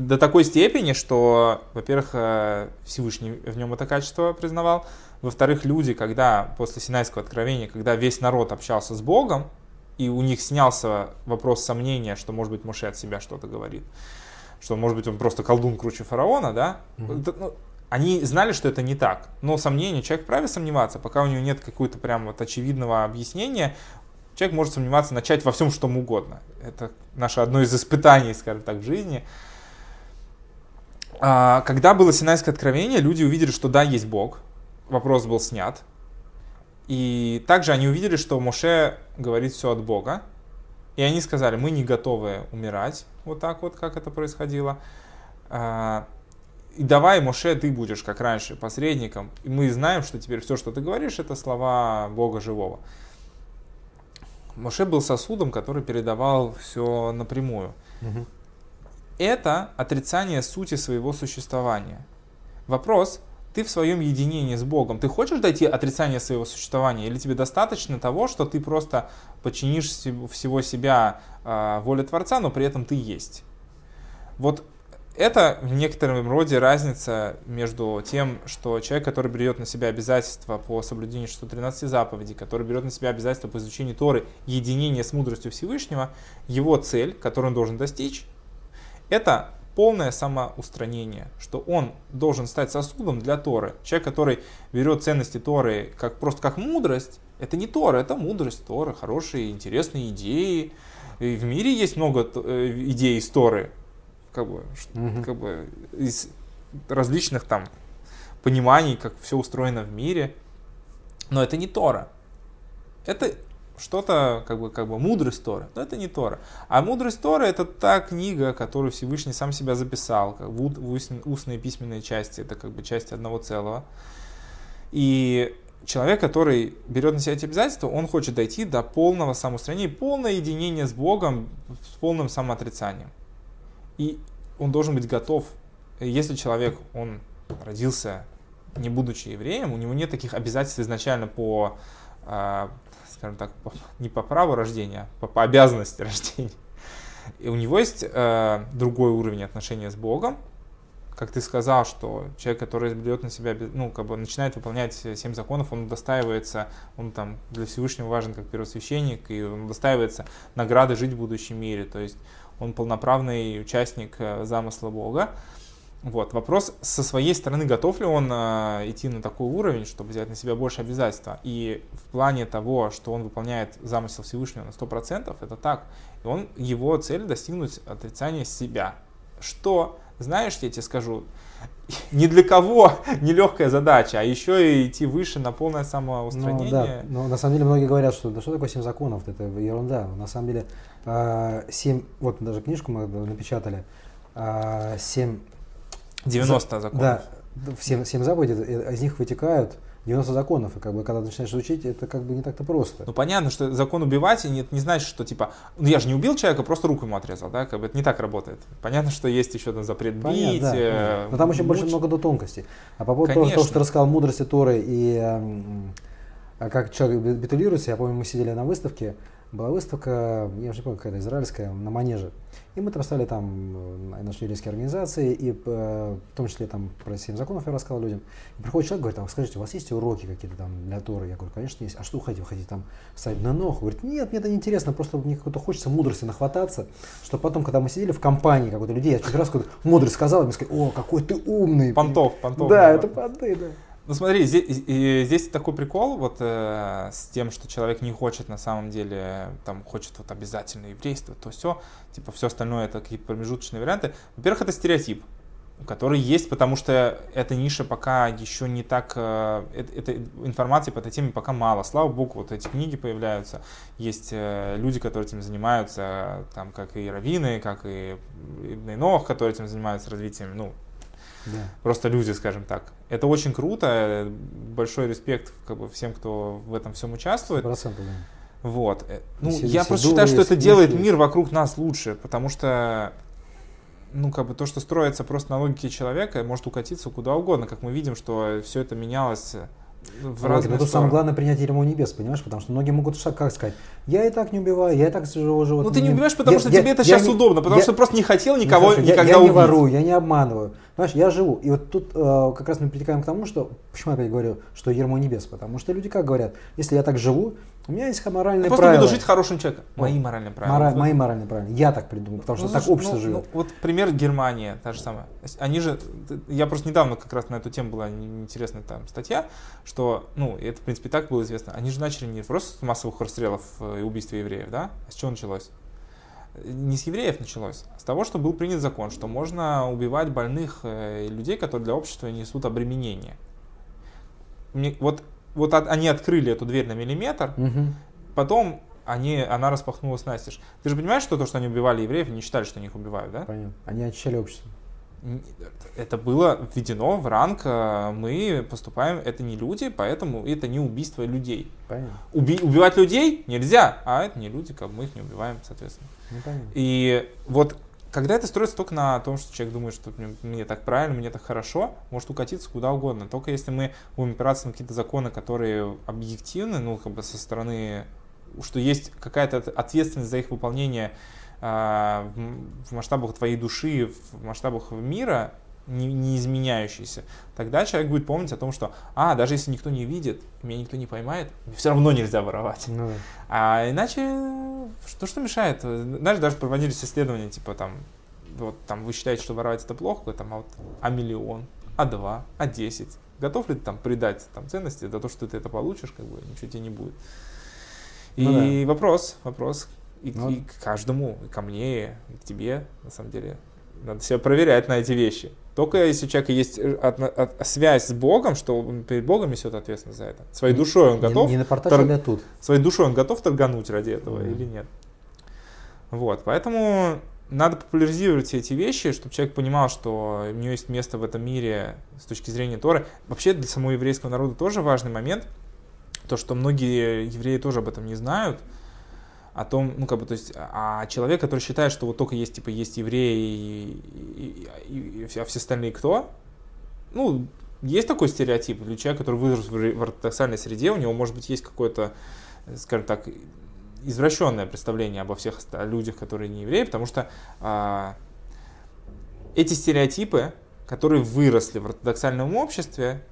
До такой степени, что, во-первых, э, Всевышний в нем это качество признавал, во-вторых, люди, когда после Синайского откровения, когда весь народ общался с Богом, и у них снялся вопрос сомнения, что, может быть, Моше от себя что-то говорит, что, может быть, он просто колдун круче фараона, да, ну, они знали, что это не так. Но сомнения, человек вправе сомневаться, пока у него нет какого-то прям вот очевидного объяснения, человек может сомневаться, начать во всем, что ему угодно. Это наше одно из испытаний, скажем так, в жизни. А, Когда было Синайское откровение, люди увидели, что да, есть Бог. Вопрос был снят. И также они увидели, что Моше говорит все от Бога. И они сказали, мы не готовы умирать, вот так вот, как это происходило. А, И давай, Моше, ты будешь, как раньше, посредником. И мы знаем, что теперь все, что ты говоришь, это слова Бога живого. Моше был сосудом, который передавал все напрямую. Мгм. Это отрицание сути своего существования. Вопрос, ты в своем единении с Богом, ты хочешь дойти отрицания своего существования, или тебе достаточно того, что ты просто подчинишь се- всего себя а, воле Творца, но при этом ты есть? Вот это в некотором роде разница между тем, что человек, который берет на себя обязательства по соблюдению 613 заповедей, который берет на себя обязательства по изучению Торы, единение с мудростью Всевышнего, его цель, которую он должен достичь, это полное самоустранение, что он должен стать сосудом для Торы. Человек, который берет ценности Торы как, просто как мудрость, это не Тора, это мудрость Торы, хорошие, интересные идеи. И в мире есть много э, идей из Торы, как бы, Мгм. как бы из различных там пониманий, как все устроено в мире. Но это не Тора. Это что-то, как бы, как бы мудрость Торы, но это не Тора. А мудрость Торы это та книга, которую Всевышний сам себя записал, как в в устн- устные и части, это как бы части одного целого. И человек, который берет на себя эти обязательства, он хочет дойти до полного самоустранения, полного единения с Богом, с полным самоотрицанием. И он должен быть готов. Если человек, он родился не будучи евреем, у него нет таких обязательств изначально по, а, скажем так, по- не по праву рождения, а по, по обязанности [LAUGHS] рождения. И у него есть э, другой уровень отношения с Богом, как ты сказал, что человек, который берет на себя, ну, как бы начинает выполнять семь законов, он удостаивается, он там для Всевышнего важен как первосвященник, и он удостаивается награды жить в будущем мире, то есть он полноправный участник э, замысла Бога. Вот. Вопрос, со своей стороны, готов ли он э, идти на такой уровень, чтобы взять на себя больше обязательства. И в плане того, что он выполняет замысел Всевышнего на 100%, это так. И он, его цель достигнуть отрицания себя. Что, знаешь, я тебе скажу, [LAUGHS] ни для кого [LAUGHS] нелегкая задача, а еще и идти выше на полное Ну, да, самоустранение. но на самом деле многие говорят, что да что такое семь законов, это ерунда. На самом деле а, семь, вот даже книжку мы напечатали, а, семь 90 законов. Да, все, семь заповедей, э, из них вытекают 90 законов. И как бы, когда начинаешь учить, это как бы не так-то просто. Ну понятно, что закон убивать, и нет, не значит, что типа, ну я же не убил человека, просто руку ему отрезал, да, как бы это не так работает. Понятно, что есть еще там запрет бить, Понятно, да, э. Но там еще больше много до тонкостей. А по поводу того, Конечно. что ты рассказал мудрости Торы и а как человек битулируется, я помню, мы сидели на выставке, была выставка, я уже не помню, какая-то израильская, на Манеже. И мы там стали там э, наши еврейские организации, и э, в том числе там про семь законов я рассказал людям. И приходит человек, говорит, а скажите, у вас есть уроки какие-то там для Торы? Я говорю, конечно есть. А что вы хотите? Вы хотите там ставить на ног? Говорит, нет, мне это не интересно, просто мне какой-то хочется мудрости нахвататься, что потом, когда мы сидели в компании какой-то людей, я чуть раз какой-то мудрость сказал, и мне сказали, о, какой ты умный. Понтов, понтов. Да, это понты, да. Ну смотри, здесь, здесь такой прикол вот э, с тем, что человек не хочет на самом деле, там хочет вот обязательно еврейство, то все, типа все остальное это какие-то промежуточные варианты. Во-первых, это стереотип, который есть, потому что эта ниша пока еще не так, э, это, это информации по этой теме пока мало. Слава богу, вот эти книги появляются, есть э, люди, которые этим занимаются, там как и раввины, как и Ибн Нох, которые этим занимаются развитием, ну, Да. Просто люди, скажем так. Это очень круто. Большой респект как бы, всем, кто в этом всем участвует. 100%, да. Вот. Э, Ну, Если я все просто считаю, что это делает есть. мир вокруг нас лучше, потому что ну, как бы то, что строится просто на логике человека, может укатиться куда угодно, как мы видим, что все это менялось э, в Вот, разные но тут самое главное принять ермо небес, понимаешь? Потому что многие могут ша- как сказать, я и так не убиваю, я и так живу живот. Ну, ты не убиваешь, потому что тебе это сейчас удобно, потому что ты просто не хотел Ну, никого хорошо, я- никогда я, не ворую, я не обманываю. Понимаешь, я живу. И вот тут э, как раз мы притекаем к тому, что, почему я опять говорю, что ермо небес, потому что люди как говорят, если я так живу, у меня есть моральные Я просто правила. буду жить хорошим человеком. Вот. Мои моральные правила. Мора- Вот. мои моральные правила. Я так придумал, потому что Ну, так слушай, общество ну, живет. ну, вот пример Германия, та же самая. Они же, я просто недавно как раз на эту тему была ин- интересная там статья, что, ну, это в принципе так было известно, они же начали не просто с массовых расстрелов э, и убийства евреев, да? А с чего началось? Не с евреев началось, а с того, что был принят закон, что можно убивать больных э, людей, которые для общества несут обременение. Мне- вот, вот от- они открыли эту дверь на миллиметр, Мгм. потом они, она распахнулась настежь. Ты же понимаешь, что то, что они убивали евреев, они считали, что они их убивают, да? Понятно. Они очищали общество. Это было введено в ранг, э, мы поступаем, это не люди, поэтому это не убийство людей. Понятно. Уби- убивать людей нельзя, а это не люди, как мы их не убиваем, соответственно. Ну, понятно. И вот когда это строится только на том, что человек думает, что мне, мне так правильно, мне так хорошо, может укатиться куда угодно. Только если мы будем опираться на какие-то законы, которые объективны, ну, как бы со стороны, что есть какая-то от- ответственность за их выполнение м- в масштабах твоей души, в масштабах мира, не, не изменяющийся, тогда человек будет помнить о том, что, а, даже если никто не видит, меня никто не поймает, все равно нельзя воровать. Ну, да. А иначе, что, что мешает? Знаешь, даже проводились исследования, типа там, вот там вы считаете, что воровать это плохо, там, а вот, а миллион, а два, а десять. Готов ли ты там придать там ценности за то, что ты это получишь, как бы ничего тебе не будет. И Ну вопрос, вопрос и, Ну. и к каждому, и ко мне, и к тебе, на самом деле. Надо себя проверять на эти вещи. Только если у человека есть э, отно- от- связь с Богом, что он перед Богом несет ответственность за это. Своей душой он Не- готов Не, торг- а тут. своей душой он готов торгануть ради этого Мгм. или нет. Вот, поэтому надо популяризировать все эти вещи, чтобы человек понимал, что у него есть место в этом мире с точки зрения Торы. Вообще для самого еврейского народа тоже важный момент, то, что многие евреи тоже об этом не знают, о том, ну, как бы, то есть, а человек, который считает, что вот только есть, типа, есть евреи, и, и- и- и а все остальные кто? Ну, есть такой стереотип. Для человека, который вырос в ортодоксальной среде, у него, может быть, есть какое-то, э, скажем так, извращенное представление обо всех оста- людях, которые не евреи, потому что а, эти стереотипы, которые выросли в ортодоксальном обществе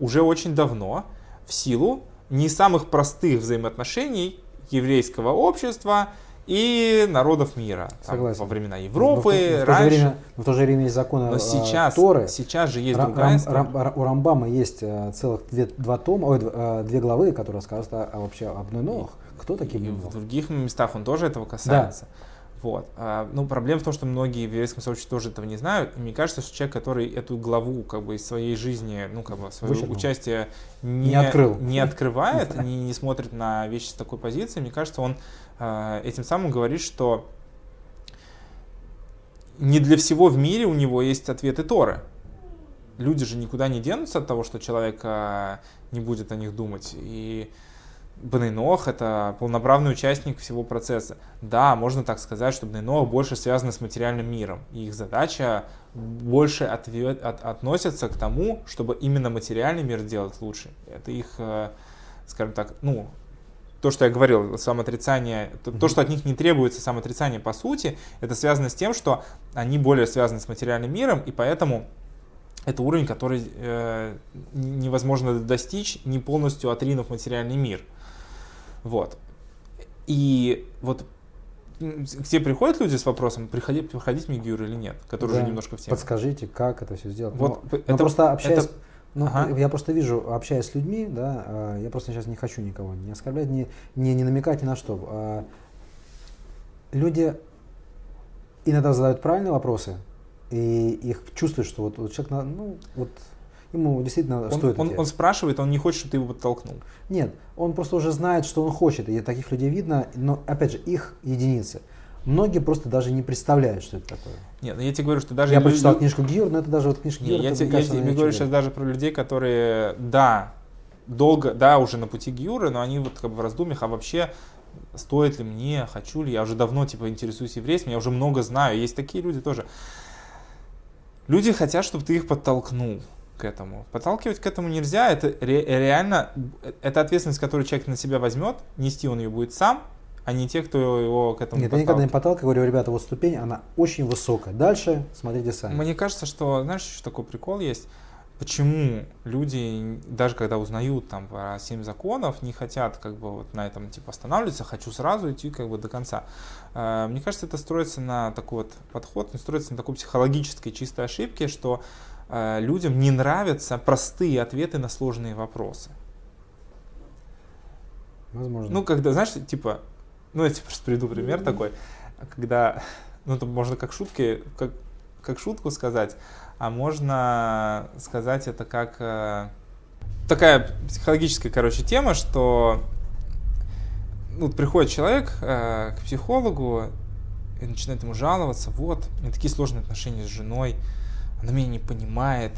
уже очень давно, в силу не самых простых взаимоотношений еврейского общества и народов мира. Там, Согласен. во времена Но в Европы, но в то же раньше. время- но в то же время есть законы Но э, сейчас, Торы. сейчас же есть Ра- другая Рам-. Рам- Ра- у Рамбама есть э, целых две, два тома, ой, э, две главы, которые рассказывают о, вообще об Нойнох. Кто такие И в других местах он тоже этого касается. Вот. А, ну, проблема в том, что многие в еврейском сообществе тоже этого не знают. И мне кажется, что человек, который эту главу как бы из своей жизни, ну, как бы свое Вычеркнул. участие не, Не открыл. не открывает, [LAUGHS] не, не смотрит на вещи с такой позиции, мне кажется, он а, этим самым говорит, что не для всего в мире у него есть ответы Торы. Люди же никуда не денутся от того, что человек а, не будет о них думать. И Бнейнох — это полноправный участник всего процесса. Да, можно так сказать, что Бнейнох больше связаны с материальным миром. И их задача больше ответ, от- относится к тому, чтобы именно материальный мир делать лучше. Это их, э, скажем так, ну, то, что я говорил, самоотрицание, то, то, Мгм. что от них не требуется самоотрицание по сути, это связано с тем, что они более связаны с материальным миром, и поэтому это уровень, который э, невозможно достичь, не полностью отринув материальный мир. Вот. И вот к тебе приходят люди с вопросом, приходи, проходить Мигюр или нет, который Да. уже немножко в теме. Подскажите, как это все сделать. Вот Ну, п- ну, это- просто общаясь, это- ну, Ага. я просто вижу, общаясь с людьми, да, а, я просто сейчас не хочу никого не оскорблять, не, не, не намекать ни на что. А, Люди иногда задают правильные вопросы, и их чувствуют, что вот, вот человек, ну, вот ему действительно Он, стоит. он- он спрашивает, он не хочет, чтобы ты его подтолкнул. Нет, он просто уже знает, что он хочет, и таких людей видно, но опять же, их единицы. многие просто даже не представляют, что это такое. Нет, ну я тебе говорю, что даже... Я лю- прочитал книжку Гиур, но это даже вот книжка Не, Гиур. я, тебе, мне я кажется, тебе говорю сейчас даже про людей, которые, да, долго, да, уже на пути Гиуры, но они вот как бы в раздумьях, а вообще стоит ли мне, хочу ли, я уже давно типа интересуюсь еврейством, я уже много знаю, есть такие люди тоже. Люди хотят, чтобы ты их подтолкнул к этому. Подталкивать к этому нельзя, это ре- реально, это ответственность, которую человек на себя возьмет, нести он ее будет сам, а не те, кто его к этому Нет, я никогда не подталкиваю, говорю, ребята, вот ступень, она очень высокая. Дальше смотрите сами. Мне кажется, что, знаешь, еще такой прикол есть. Почему люди, даже когда узнают там про семь законов, не хотят как бы вот на этом типа останавливаться, хочу сразу идти как бы до конца. Э, Мне кажется, это строится на такой вот подход, строится на такой психологической чистой ошибке, что э, людям не нравятся простые ответы на сложные вопросы. Возможно. Ну, когда, знаешь, типа, ну, я тебе просто приведу пример такой, когда, ну, это можно как шутки, как, как шутку сказать, а можно сказать это как э, такая психологическая, короче, тема, что ну, приходит человек э, к психологу и начинает ему жаловаться, вот, у меня такие сложные отношения с женой, она меня не понимает,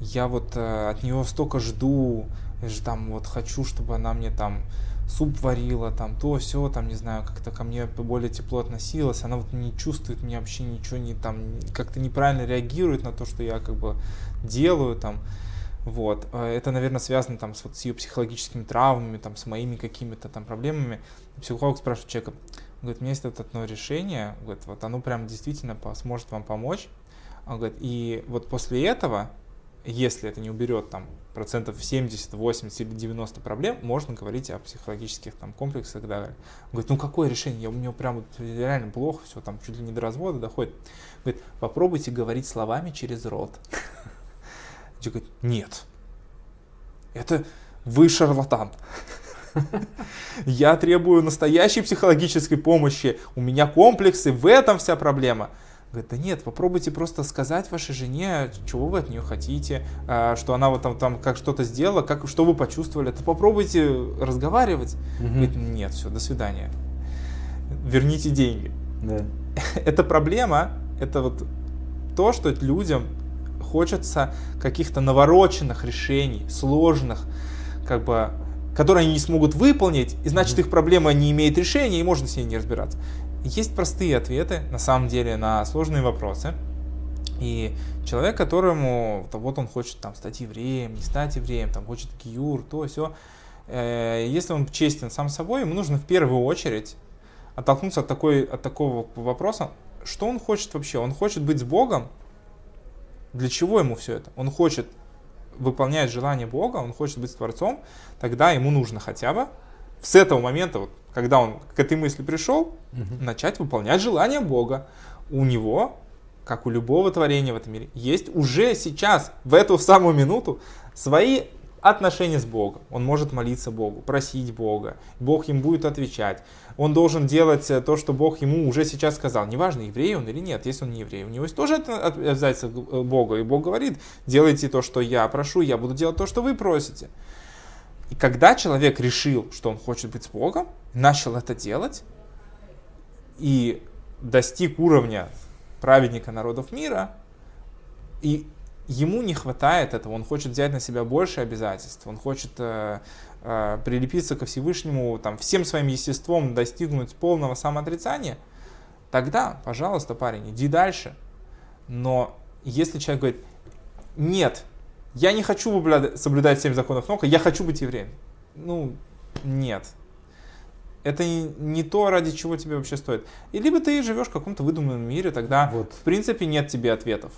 я вот э, от нее столько жду, я же там вот хочу, чтобы она мне там суп варила, там то, все, там, не знаю, как-то ко мне более тепло относилась, она вот не чувствует мне вообще ничего, не там, как-то неправильно реагирует на то, что я как бы делаю, там, вот. Э, Это, наверное, связано там с, вот, с ее психологическими травмами, там, с моими какими-то там проблемами. Психолог спрашивает человека, говорит, у меня есть вот одно решение, говорит, вот оно прям действительно сможет вам помочь. Он говорит, и вот после этого, если это не уберет там процентов 70, 80 или 90 проблем, можно говорить о психологических там комплексах и так далее. Он говорит, ну какое решение? Я- У меня прям реально плохо, все там чуть ли не до развода доходит. Говорит, попробуйте говорить словами через рот. [LAUGHS] Человек говорит, нет, это вы шарлатан. [LAUGHS] Я требую настоящей психологической помощи. У меня комплексы, в этом вся проблема. Говорит, да нет, попробуйте просто сказать вашей жене, чего вы от нее хотите, а, что она вот там, там как что-то сделала, как, что вы почувствовали. Это попробуйте разговаривать. Мгм. Говорит, нет, все, до свидания. Верните деньги. Да. [LAUGHS] Это проблема, это вот то, что людям хочется каких-то навороченных решений, сложных, как бы, которые они не смогут выполнить, и значит их проблема не имеет решения, и можно с ней не разбираться. Есть простые ответы, на самом деле, на сложные вопросы. И человек, которому то вот он хочет там стать евреем, не стать евреем, там хочет гиюр, то все. Если он честен сам собой, ему нужно в первую очередь оттолкнуться от, такой, от такого вопроса, что он хочет вообще? Он хочет быть с Богом? Для чего ему все это? Он хочет выполнять желание Бога, он хочет быть с Творцом, тогда ему нужно хотя бы с этого момента, вот, когда он к этой мысли пришел, Мгм. начать выполнять желание Бога. У него, как у любого творения в этом мире, есть уже сейчас, в эту самую минуту, свои отношения с Богом. Он может молиться Богу, просить Бога. Бог им будет отвечать. Он должен делать э, то, что Бог ему уже сейчас сказал. Неважно, еврей он или нет, если он не еврей. У него есть тоже это обязательство э, Бога. И Бог говорит, делайте то, что я прошу, я буду делать то, что вы просите. И когда человек решил, что он хочет быть с Богом, начал это делать, и достиг уровня праведника народов мира, и ему не хватает этого, он хочет взять на себя больше обязательств, он хочет э, э, прилепиться ко Всевышнему, там, всем своим естеством достигнуть полного самоотрицания, тогда, пожалуйста, парень, иди дальше. Но если человек говорит, нет, я не хочу соблюдать семь законов Нока, я хочу быть евреем. Ну, нет. Это не, не то, ради чего тебе вообще стоит. И либо ты живешь в каком-то выдуманном мире, тогда Вот. в принципе нет тебе ответов.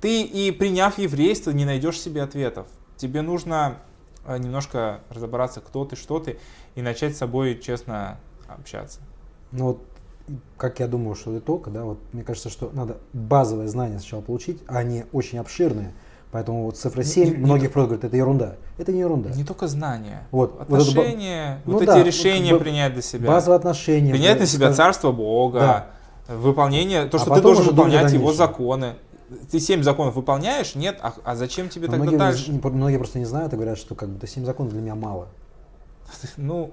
Ты и приняв еврейство не найдешь себе ответов. Тебе нужно э, немножко разобраться, кто ты, что ты, и начать с собой честно общаться. Ну вот, как я думаю, что итог, да, вот мне кажется, что надо базовые знания сначала получить, а они очень обширные. Поэтому вот цифра 7, Не- не- многих просто говорят, это ерунда. Это не ерунда. Не только знания, Вот, вот это отношения, ну вот да, эти ну, решения как бы принять для себя. Базовые отношения. Принять на да, себя царство Бога, выполнение, то, А что ты потом должен выполнять его законы. Ты семь законов выполняешь? Нет? А, а зачем тебе но тогда многие, дальше? не- многие просто не знают и говорят, что как бы 7 законов для меня мало. [LAUGHS] Ну,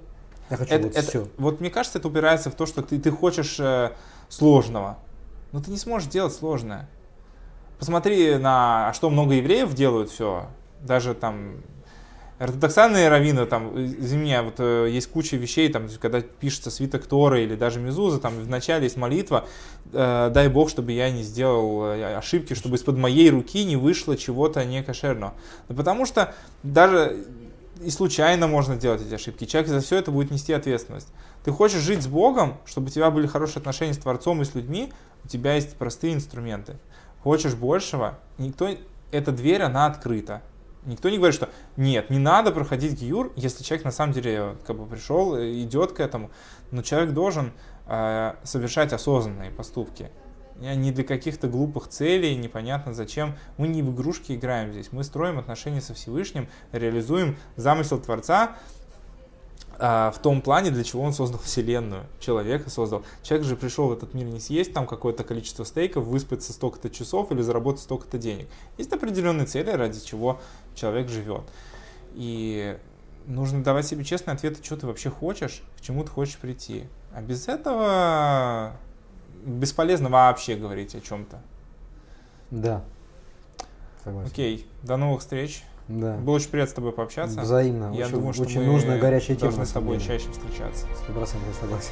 Я хочу это, вот это- все. вот мне кажется, это упирается в то, что ты, ты хочешь э, сложного, но ты не сможешь делать сложное. Посмотри на, а что много евреев делают все, даже там ортодоксальные раввины, там, извини меня, вот э, есть куча вещей, там, когда пишется свиток Торы или даже Мезуза, там в начале есть молитва, э, дай Бог, чтобы я не сделал э, ошибки, чтобы из-под моей руки не вышло чего-то некошерного. Да потому что даже и случайно можно делать эти ошибки. Человек за все это будет нести ответственность. Ты хочешь жить с Богом, чтобы у тебя были хорошие отношения с Творцом и с людьми, у тебя есть простые инструменты. Хочешь большего, никто, эта дверь, она открыта. Никто не говорит, что нет, не надо проходить гиюр, если человек на самом деле как бы пришел, э, идет к этому. Но человек должен э, совершать осознанные поступки. Не для каких-то глупых целей, непонятно зачем. Мы не в игрушки играем здесь. Мы строим отношения со Всевышним, реализуем замысел Творца а, в том плане, для чего он создал Вселенную. Человека создал. Человек же пришел в этот мир не съесть там какое-то количество стейков, выспаться столько-то часов или заработать столько-то денег. Есть определенные цели, ради чего человек живет. И нужно давать себе честный ответ, что ты вообще хочешь, к чему ты хочешь прийти. А без этого бесполезно вообще говорить о чем-то. Да. Согласен. Окей, до новых встреч. Да. Было очень приятно с тобой пообщаться. Взаимно. Я очень, думаю, что очень мы нужная горячая тема. должны с тобой деле. чаще встречаться. Сто процентов согласен.